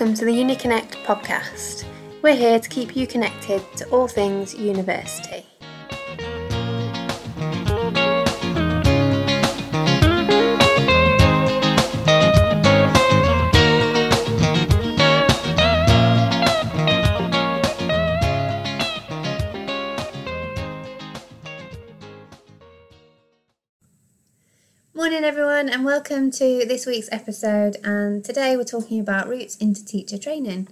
welcome to the UniConnect podcast. We're here to keep you connected to all things university. Good morning, everyone, and welcome to this week's episode. And today we're talking about routes into teacher training.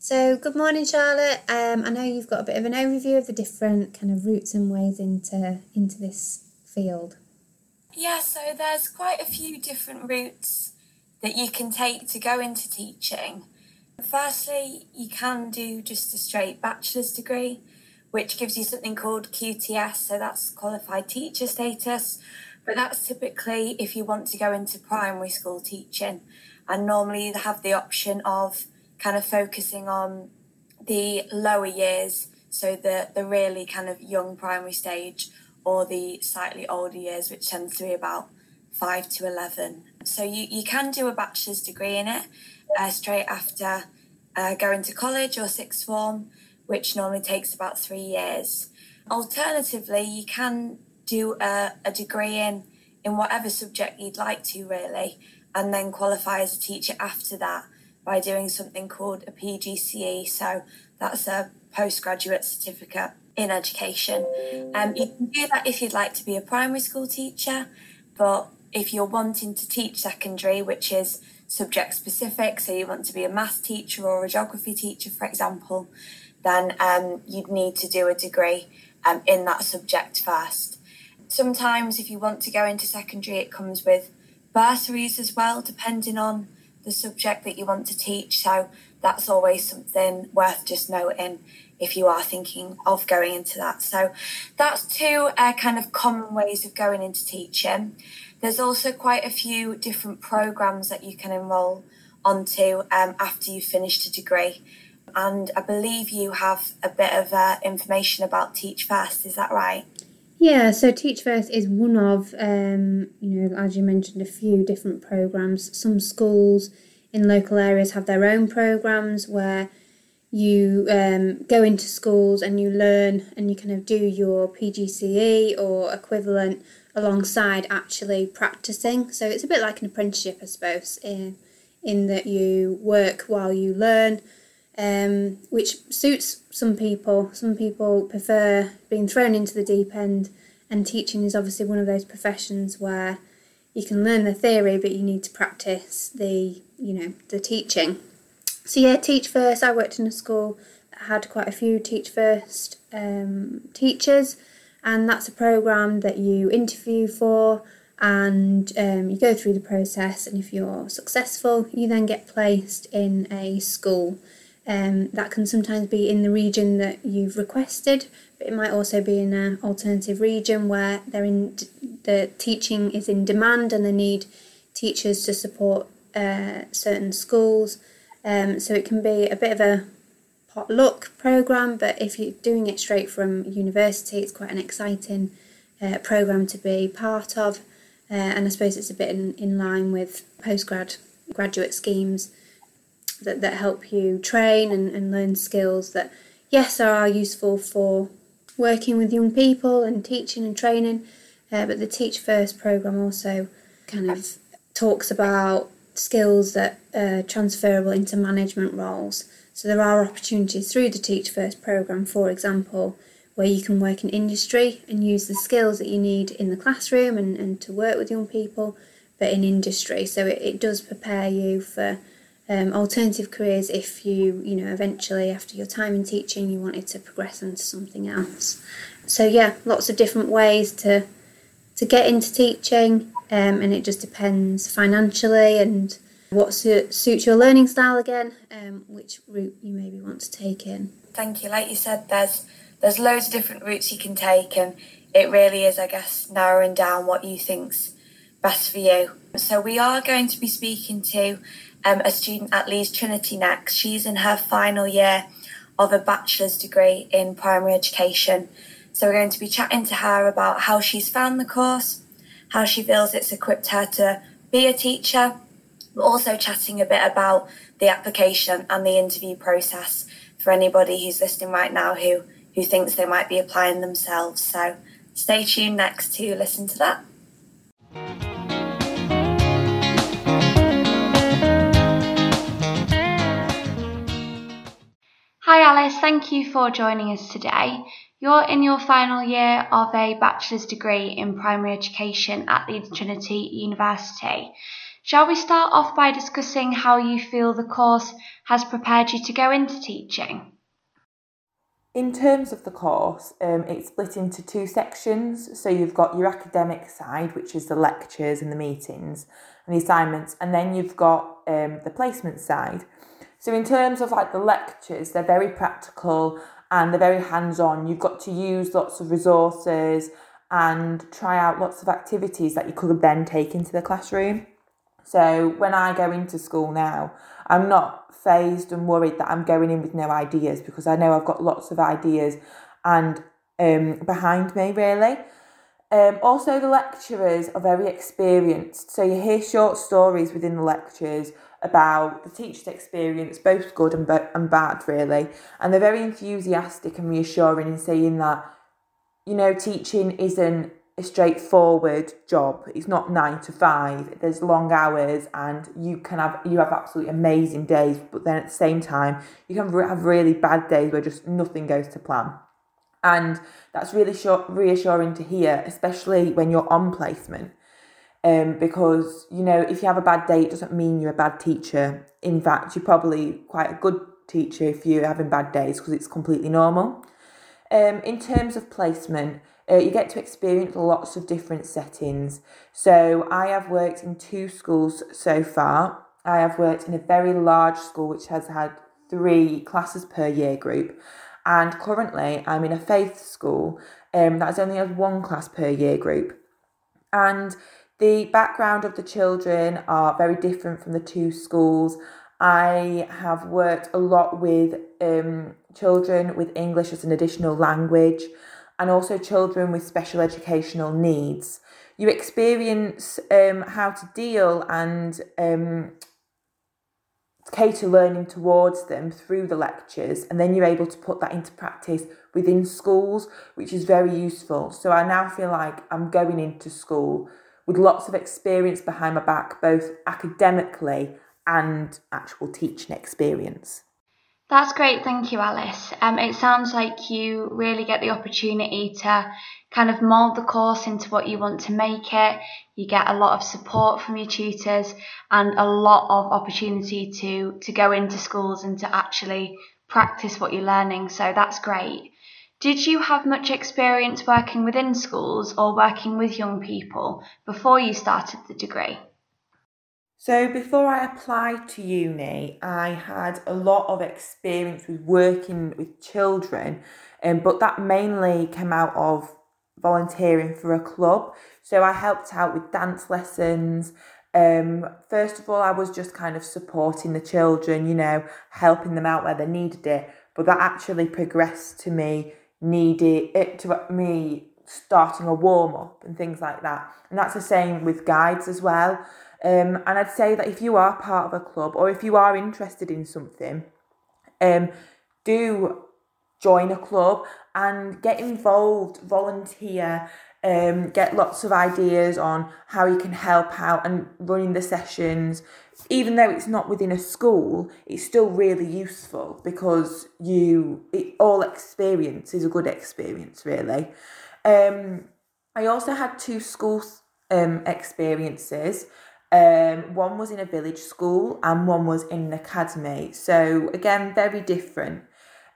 So, good morning, Charlotte. Um, I know you've got a bit of an overview of the different kind of routes and ways into into this field. Yeah, so there's quite a few different routes that you can take to go into teaching. Firstly, you can do just a straight bachelor's degree, which gives you something called QTS, so that's qualified teacher status but that's typically if you want to go into primary school teaching. And normally you have the option of kind of focusing on the lower years, so the, the really kind of young primary stage, or the slightly older years, which tends to be about 5 to 11. So you, you can do a bachelor's degree in it uh, straight after uh, going to college or sixth form, which normally takes about three years. Alternatively, you can do a, a degree in in whatever subject you'd like to really and then qualify as a teacher after that by doing something called a PGCE so that's a postgraduate certificate in education. Um, you can do that if you'd like to be a primary school teacher but if you're wanting to teach secondary which is subject specific so you want to be a math teacher or a geography teacher for example then um, you'd need to do a degree um, in that subject first sometimes if you want to go into secondary, it comes with bursaries as well, depending on the subject that you want to teach. So that's always something worth just noting if you are thinking of going into that. So that's two uh, kind of common ways of going into teaching. There's also quite a few different programs that you can enrol onto um, after you've finished a degree. And I believe you have a bit of uh, information about Teach First, is that right? Yeah, so Teach First is one of, um, you know, as you mentioned, a few different programs. Some schools in local areas have their own programs where you um, go into schools and you learn and you kind of do your PGCE or equivalent alongside actually practicing. So it's a bit like an apprenticeship, I suppose, in, in that you work while you learn. Um, which suits some people. Some people prefer being thrown into the deep end, and teaching is obviously one of those professions where you can learn the theory, but you need to practice the you know the teaching. So yeah, teach first. I worked in a school that had quite a few teach first um, teachers, and that's a program that you interview for and um, you go through the process and if you're successful you then get placed in a school um, that can sometimes be in the region that you've requested, but it might also be in an alternative region where they're in the teaching is in demand and they need teachers to support uh, certain schools. Um, so it can be a bit of a potluck program, but if you're doing it straight from university, it's quite an exciting uh, program to be part of. Uh, and I suppose it's a bit in, in line with postgrad graduate schemes that, that help you train and, and learn skills that, yes, are useful for working with young people and teaching and training. Uh, but the Teach First program also kind of talks about skills that are transferable into management roles. So there are opportunities through the Teach First program, for example, where you can work in industry and use the skills that you need in the classroom and, and to work with young people, but in industry. So it, it does prepare you for um, alternative careers if you you know eventually after your time in teaching you wanted to progress into something else. So yeah lots of different ways to to get into teaching um, and it just depends financially and what su- suits your learning style again um, which route you maybe want to take in. Thank you. Like you said there's there's loads of different routes you can take and it really is i guess narrowing down what you think's best for you. So we are going to be speaking to um, a student at Leeds Trinity next. She's in her final year of a bachelor's degree in primary education. So we're going to be chatting to her about how she's found the course, how she feels it's equipped her to be a teacher, We're also chatting a bit about the application and the interview process for anybody who's listening right now who, who thinks they might be applying themselves. So stay tuned next to listen to that. Hi Alice, thank you for joining us today. You're in your final year of a bachelor's degree in primary education at Leeds Trinity University. Shall we start off by discussing how you feel the course has prepared you to go into teaching? In terms of the course, um, it's split into two sections. So you've got your academic side, which is the lectures and the meetings and the assignments, and then you've got um, the placement side. So in terms of like the lectures, they're very practical and they're very hands-on. You've got to use lots of resources and try out lots of activities that you could then take into the classroom. So when I go into school now, I'm not phased and worried that I'm going in with no ideas because I know I've got lots of ideas and um, behind me really. Um, also, the lecturers are very experienced, so you hear short stories within the lectures about the teacher's experience, both good and, and bad, really. And they're very enthusiastic and reassuring in saying that, you know, teaching isn't a straightforward job. It's not nine to five. There's long hours, and you can have you have absolutely amazing days. But then at the same time, you can have really bad days where just nothing goes to plan, and that's really reassuring to hear, especially when you're on placement. Um, because you know if you have a bad day, it doesn't mean you're a bad teacher. In fact, you're probably quite a good teacher if you're having bad days because it's completely normal. Um, in terms of placement, uh, you get to experience lots of different settings. So I have worked in two schools so far. I have worked in a very large school which has had three classes per year group. And currently I'm in a faith school um, that has only has one class per year group. And the background of the children are very different from the two schools. I have worked a lot with um, children with English as an additional language and also children with special educational needs. You experience um, how to deal and um, cater learning towards them through the lectures, and then you're able to put that into practice within schools, which is very useful. So I now feel like I'm going into school with lots of experience behind my back, both academically and actual teaching experience. That's great, thank you, Alice. Um, it sounds like you really get the opportunity to kind of mould the course into what you want to make it. You get a lot of support from your tutors and a lot of opportunity to to go into schools and to actually practice what you're learning. So that's great. Did you have much experience working within schools or working with young people before you started the degree? So before I applied to uni, I had a lot of experience with working with children, um, but that mainly came out of volunteering for a club. So I helped out with dance lessons. Um, first of all, I was just kind of supporting the children, you know, helping them out where they needed it. But that actually progressed to me needed it to me starting a warm up and things like that. And that's the same with guides as well. Um, and I'd say that if you are part of a club or if you are interested in something, um, do join a club and get involved, volunteer, um, get lots of ideas on how you can help out and running the sessions. Even though it's not within a school, it's still really useful because you it, all experience is a good experience, really. Um, I also had two school um, experiences. Um, one was in a village school and one was in an academy. So again, very different.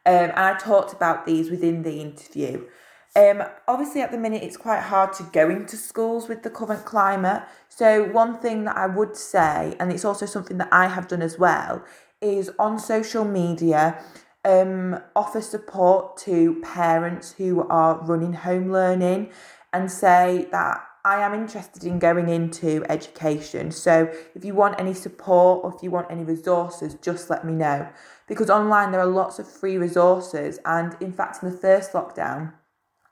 Um, and I talked about these within the interview. Um, obviously, at the minute, it's quite hard to go into schools with the current climate. So, one thing that I would say, and it's also something that I have done as well, is on social media, um, offer support to parents who are running home learning and say that I am interested in going into education. So if you want any support or if you want any resources, just let me know. Because online there are lots of free resources. And in fact, in the first lockdown,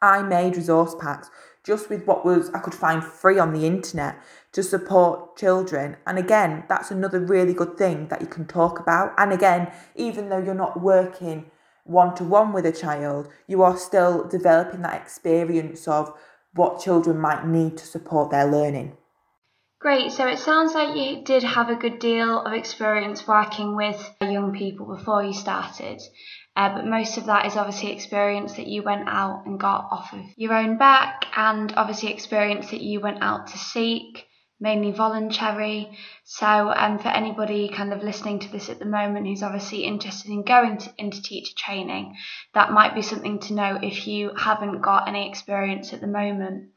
I made resource packs just with what was I could find free on the internet to support children. And again, that's another really good thing that you can talk about. And again, even though you're not working one to one with a child, you are still developing that experience of what children might need to support their learning. Great, so it sounds like you did have a good deal of experience working with young people before you started. Uh, but most of that is obviously experience that you went out and got off of your own back, and obviously experience that you went out to seek, mainly voluntary. So, um, for anybody kind of listening to this at the moment who's obviously interested in going to, into teacher training, that might be something to know if you haven't got any experience at the moment.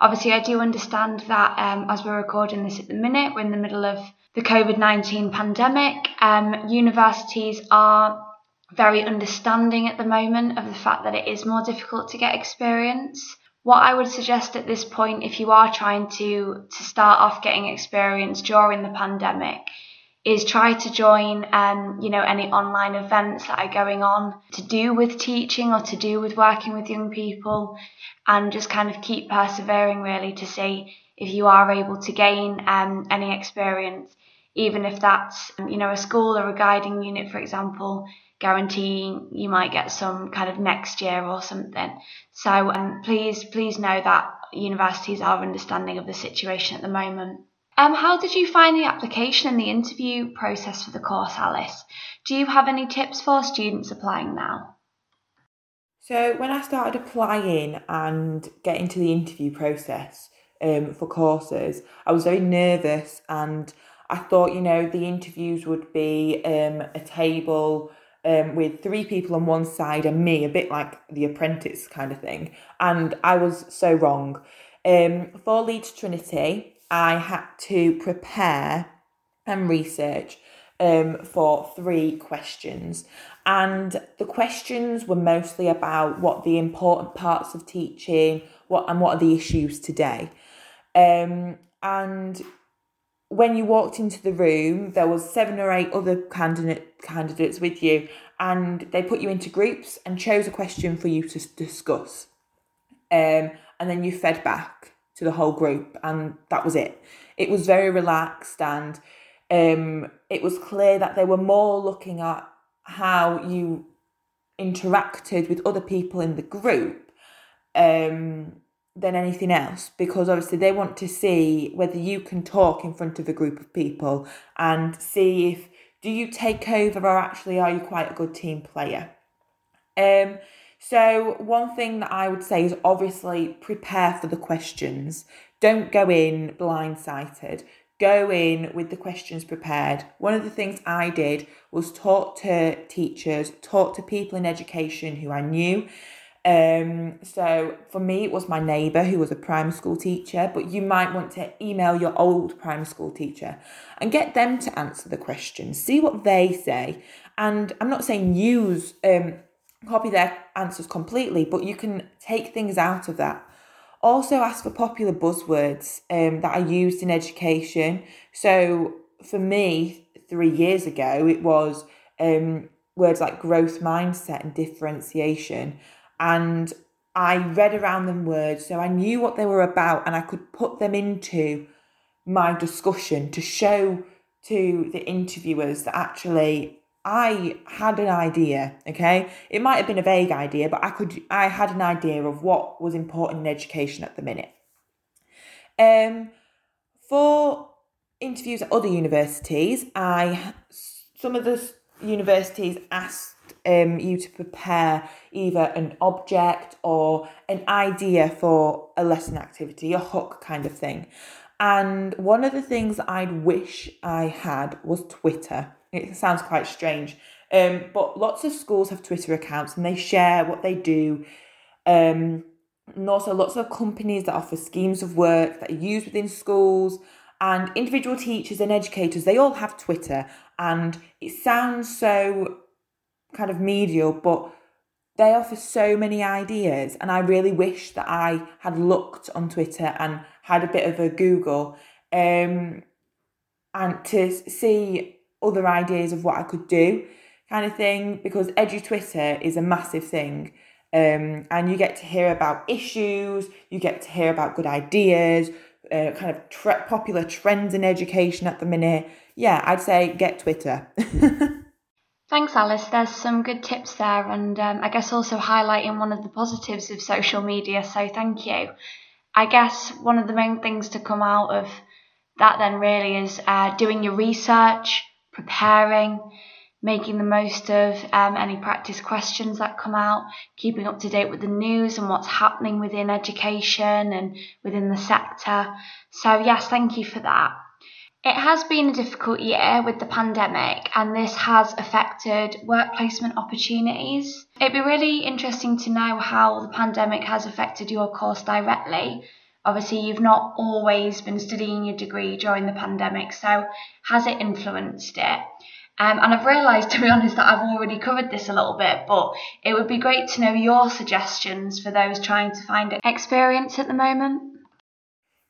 Obviously, I do understand that um, as we're recording this at the minute, we're in the middle of the COVID 19 pandemic. Um, universities are very understanding at the moment of the fact that it is more difficult to get experience. What I would suggest at this point, if you are trying to, to start off getting experience during the pandemic, is try to join um, you know any online events that are going on to do with teaching or to do with working with young people and just kind of keep persevering really to see if you are able to gain um, any experience even if that's you know a school or a guiding unit for example guaranteeing you might get some kind of next year or something. So um, please, please know that universities are understanding of the situation at the moment. Um, how did you find the application and the interview process for the course, Alice? Do you have any tips for students applying now? So when I started applying and getting to the interview process um, for courses, I was very nervous and I thought, you know, the interviews would be um, a table um, with three people on one side and me, a bit like the apprentice kind of thing. And I was so wrong. Um, for Leeds Trinity, I had to prepare and research um, for three questions. And the questions were mostly about what the important parts of teaching, what and what are the issues today. Um, and when you walked into the room, there was seven or eight other candidate candidates with you, and they put you into groups and chose a question for you to discuss. Um, and then you fed back to the whole group, and that was it. It was very relaxed, and um, it was clear that they were more looking at how you interacted with other people in the group. Um, than anything else because obviously they want to see whether you can talk in front of a group of people and see if do you take over or actually are you quite a good team player um so one thing that i would say is obviously prepare for the questions. Don't go in blindsided. Go in with the questions prepared. One of the things i did was talk to teachers talk to people in education who i knew. Um, so for me, it was my neighbour who was a primary school teacher, but you might want to email your old primary school teacher and get them to answer the questions, see what they say. And I'm not saying use, um, copy their answers completely, but you can take things out of that. Also, ask for popular buzzwords um, that are used in education. So for me, three years ago, it was um, words like growth mindset and differentiation and I read around them words so I knew what they were about and I could put them into my discussion to show to the interviewers that actually I had an idea, okay? It might have been a vague idea, but I could I had an idea of what was important in education at the minute. Um for interviews at other universities, I some of the universities asked um, you to prepare either an object or an idea for a lesson activity, a hook kind of thing. And one of the things I'd wish I had was Twitter. It sounds quite strange, um, but lots of schools have Twitter accounts and they share what they do. Um, and also lots of companies that offer schemes of work that are used within schools and individual teachers and educators they all have twitter and it sounds so kind of medial, but they offer so many ideas. And I really wish that I had looked on Twitter and had a bit of a Google um, and to see other ideas of what I could do, kind of thing, because Edu Twitter is a massive thing. Um, and you get to hear about issues, you get to hear about good ideas, uh, kind of tre- popular trends in education at the minute. Yeah, I'd say get Twitter. Thanks, Alice. There's some good tips there, and um, I guess also highlighting one of the positives of social media. So, thank you. I guess one of the main things to come out of that then really is uh, doing your research, preparing, making the most of um, any practice questions that come out, keeping up to date with the news and what's happening within education and within the sector. So, yes, thank you for that. It has been a difficult year with the pandemic, and this has affected work placement opportunities. It'd be really interesting to know how the pandemic has affected your course directly. Obviously, you've not always been studying your degree during the pandemic, so has it influenced it? Um, and I've realised, to be honest, that I've already covered this a little bit, but it would be great to know your suggestions for those trying to find experience at the moment.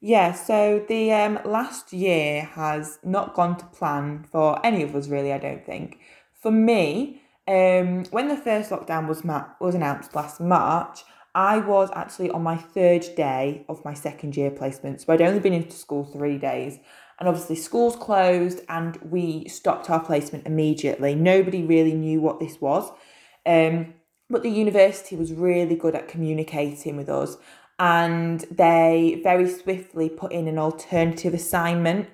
Yeah, so the um, last year has not gone to plan for any of us, really, I don't think. For me, um, when the first lockdown was, ma- was announced last March, I was actually on my third day of my second year placement. So I'd only been into school three days. And obviously, schools closed and we stopped our placement immediately. Nobody really knew what this was. Um, but the university was really good at communicating with us and they very swiftly put in an alternative assignment.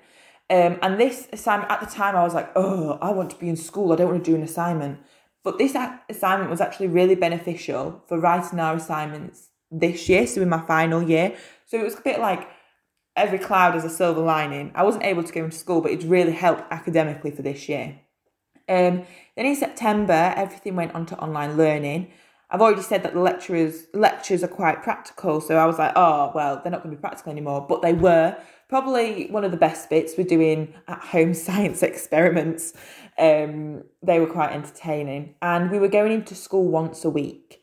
Um, and this assignment, at the time, I was like, oh, I want to be in school, I don't want to do an assignment. But this assignment was actually really beneficial for writing our assignments this year, so in my final year. So it was a bit like every cloud has a silver lining. I wasn't able to go into school, but it really helped academically for this year. Um, then in September, everything went on to online learning. I've already said that the lecturers lectures are quite practical, so I was like, oh well, they're not going to be practical anymore, but they were. Probably one of the best bits were doing at home science experiments. Um, they were quite entertaining, and we were going into school once a week.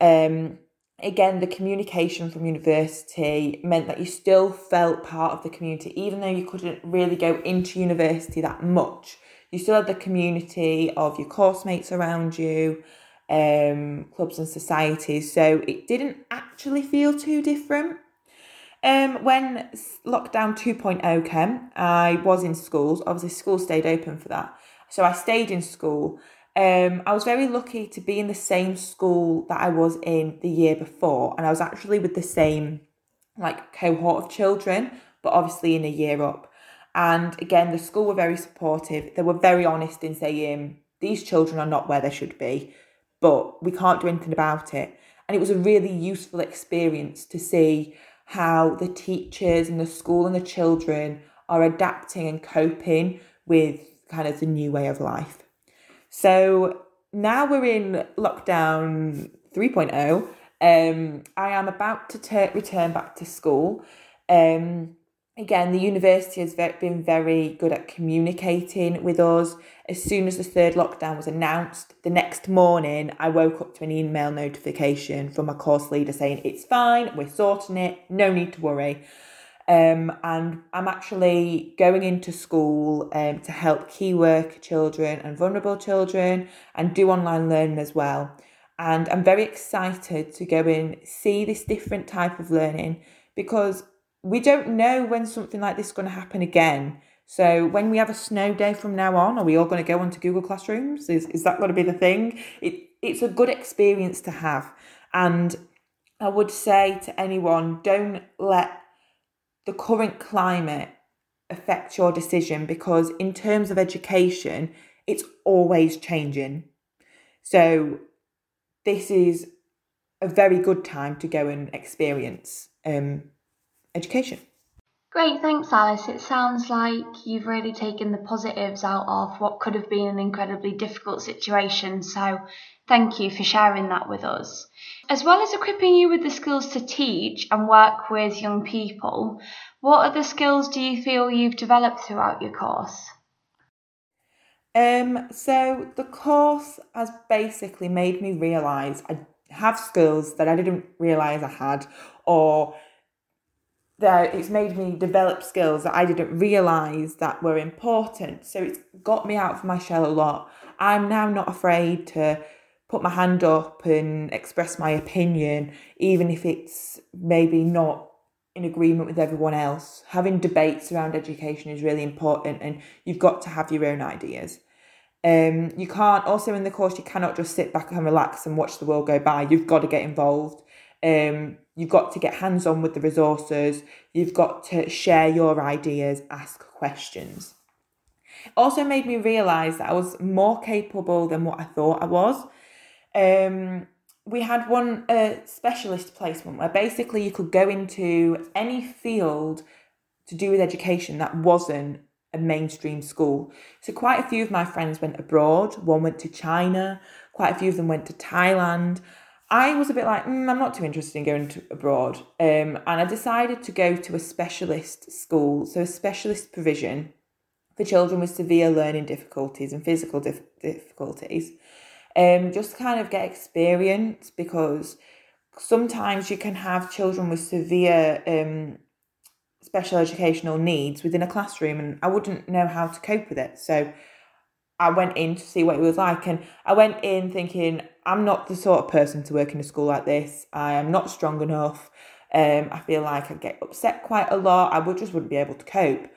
Um, again, the communication from university meant that you still felt part of the community, even though you couldn't really go into university that much. You still had the community of your course mates around you um, clubs and societies. So it didn't actually feel too different. Um, when lockdown 2.0 came, I was in schools. Obviously, school stayed open for that. So I stayed in school. Um, I was very lucky to be in the same school that I was in the year before, and I was actually with the same like cohort of children, but obviously in a year up. And again, the school were very supportive. They were very honest in saying these children are not where they should be but we can't do anything about it. And it was a really useful experience to see how the teachers and the school and the children are adapting and coping with kind of the new way of life. So now we're in lockdown 3.0. Um, I am about to t- return back to school. Um, again, the university has been very good at communicating with us. As soon as the third lockdown was announced, the next morning I woke up to an email notification from my course leader saying, It's fine, we're sorting it, no need to worry. Um, and I'm actually going into school um, to help key work children and vulnerable children and do online learning as well. And I'm very excited to go and see this different type of learning because we don't know when something like this is going to happen again. So when we have a snow day from now on, are we all going to go onto Google Classrooms? Is is that going to be the thing? It it's a good experience to have. And I would say to anyone, don't let the current climate affect your decision because in terms of education, it's always changing. So this is a very good time to go and experience um, education. Great, thanks, Alice. It sounds like you've really taken the positives out of what could have been an incredibly difficult situation. So, thank you for sharing that with us. As well as equipping you with the skills to teach and work with young people, what other skills do you feel you've developed throughout your course? Um, so the course has basically made me realise I have skills that I didn't realise I had, or that it's made me develop skills that I didn't realize that were important. So it's got me out of my shell a lot. I'm now not afraid to put my hand up and express my opinion, even if it's maybe not in agreement with everyone else. Having debates around education is really important, and you've got to have your own ideas. Um, you can't also in the course you cannot just sit back and relax and watch the world go by. You've got to get involved. Um, you've got to get hands on with the resources. You've got to share your ideas, ask questions. also made me realise that I was more capable than what I thought I was. Um, we had one uh, specialist placement where basically you could go into any field to do with education that wasn't a mainstream school. So quite a few of my friends went abroad. One went to China. Quite a few of them went to Thailand. I was a bit like, mm, I'm not too interested in going to abroad. Um, and I decided to go to a specialist school, so a specialist provision for children with severe learning difficulties and physical dif- difficulties. Um, just kind of get experience because sometimes you can have children with severe um, special educational needs within a classroom and I wouldn't know how to cope with it. So I went in to see what it was like and I went in thinking I'm not the sort of person to work in a school like this. I am not strong enough. Um, I feel like I get upset quite a lot. I would just wouldn't be able to cope.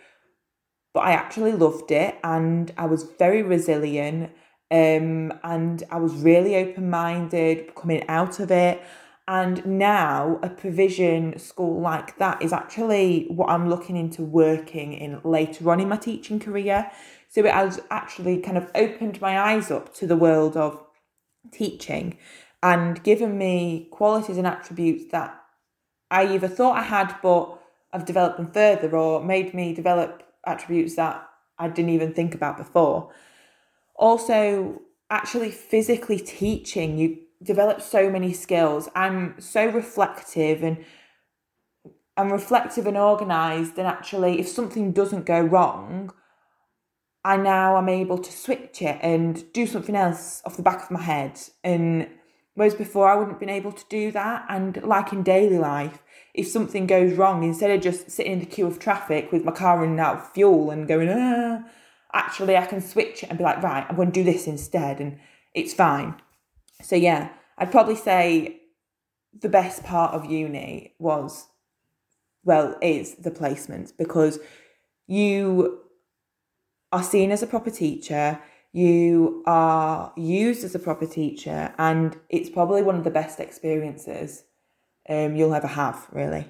But I actually loved it and I was very resilient um, and I was really open minded coming out of it. And now a provision school like that is actually what I'm looking into working in later on in my teaching career. So it has actually kind of opened my eyes up to the world of teaching and given me qualities and attributes that I either thought I had but I've developed them further or made me develop attributes that I didn't even think about before. Also, actually physically teaching, you develop so many skills. I'm so reflective and I'm reflective and organized and actually if something doesn't go wrong, I now am able to switch it and do something else off the back of my head. And whereas before I wouldn't have been able to do that. And like in daily life, if something goes wrong, instead of just sitting in the queue of traffic with my car running out of fuel and going, ah, actually I can switch it and be like, right, I'm going to do this instead. And it's fine. So yeah, I'd probably say the best part of uni was well is the placements because you are seen as a proper teacher you are used as a proper teacher and it's probably one of the best experiences um, you'll ever have really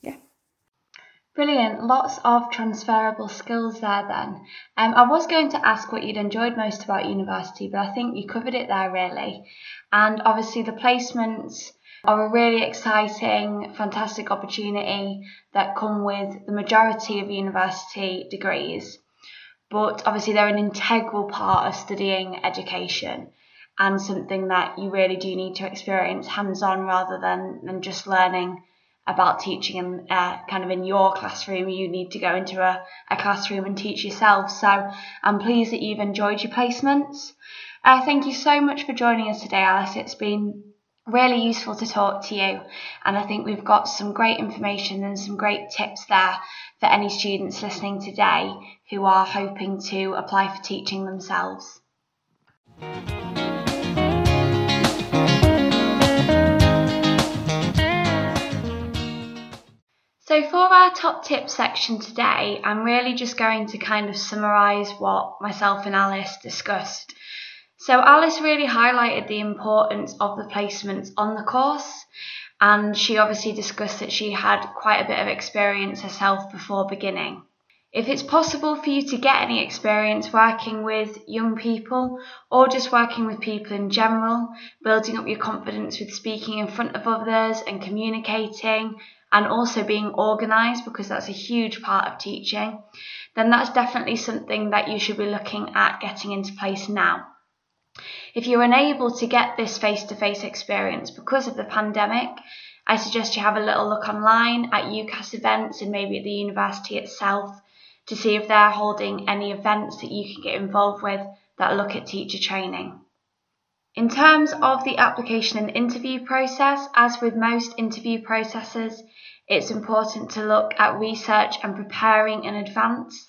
Yeah. Brilliant. Lots of transferable skills there then. Um, I was going to ask what you'd enjoyed most about university, but I think you covered it there really. And obviously, the placements are a really exciting, fantastic opportunity that come with the majority of university degrees. But obviously, they're an integral part of studying education and something that you really do need to experience hands on rather than, than just learning about teaching in uh, kind of in your classroom. You need to go into a, a classroom and teach yourself. So I'm pleased that you've enjoyed your placements. Uh, thank you so much for joining us today, Alice. It's been really useful to talk to you, and I think we've got some great information and some great tips there for any students listening today who are hoping to apply for teaching themselves. So, for our top tips section today, I'm really just going to kind of summarise what myself and Alice discussed. So, Alice really highlighted the importance of the placements on the course, and she obviously discussed that she had quite a bit of experience herself before beginning. If it's possible for you to get any experience working with young people or just working with people in general, building up your confidence with speaking in front of others and communicating, and also being organised because that's a huge part of teaching, then that's definitely something that you should be looking at getting into place now. If you're unable to get this face to face experience because of the pandemic, I suggest you have a little look online at UCAS events and maybe at the university itself to see if they're holding any events that you can get involved with that look at teacher training. In terms of the application and interview process, as with most interview processes, it's important to look at research and preparing in advance,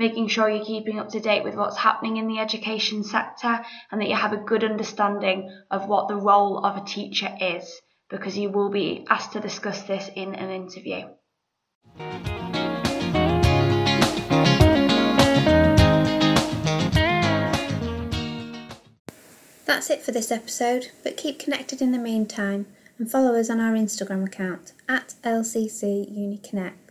making sure you're keeping up to date with what's happening in the education sector and that you have a good understanding of what the role of a teacher is, because you will be asked to discuss this in an interview. That's it for this episode, but keep connected in the meantime and follow us on our Instagram account at LCC UniConnect.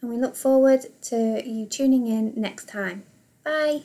And we look forward to you tuning in next time. Bye!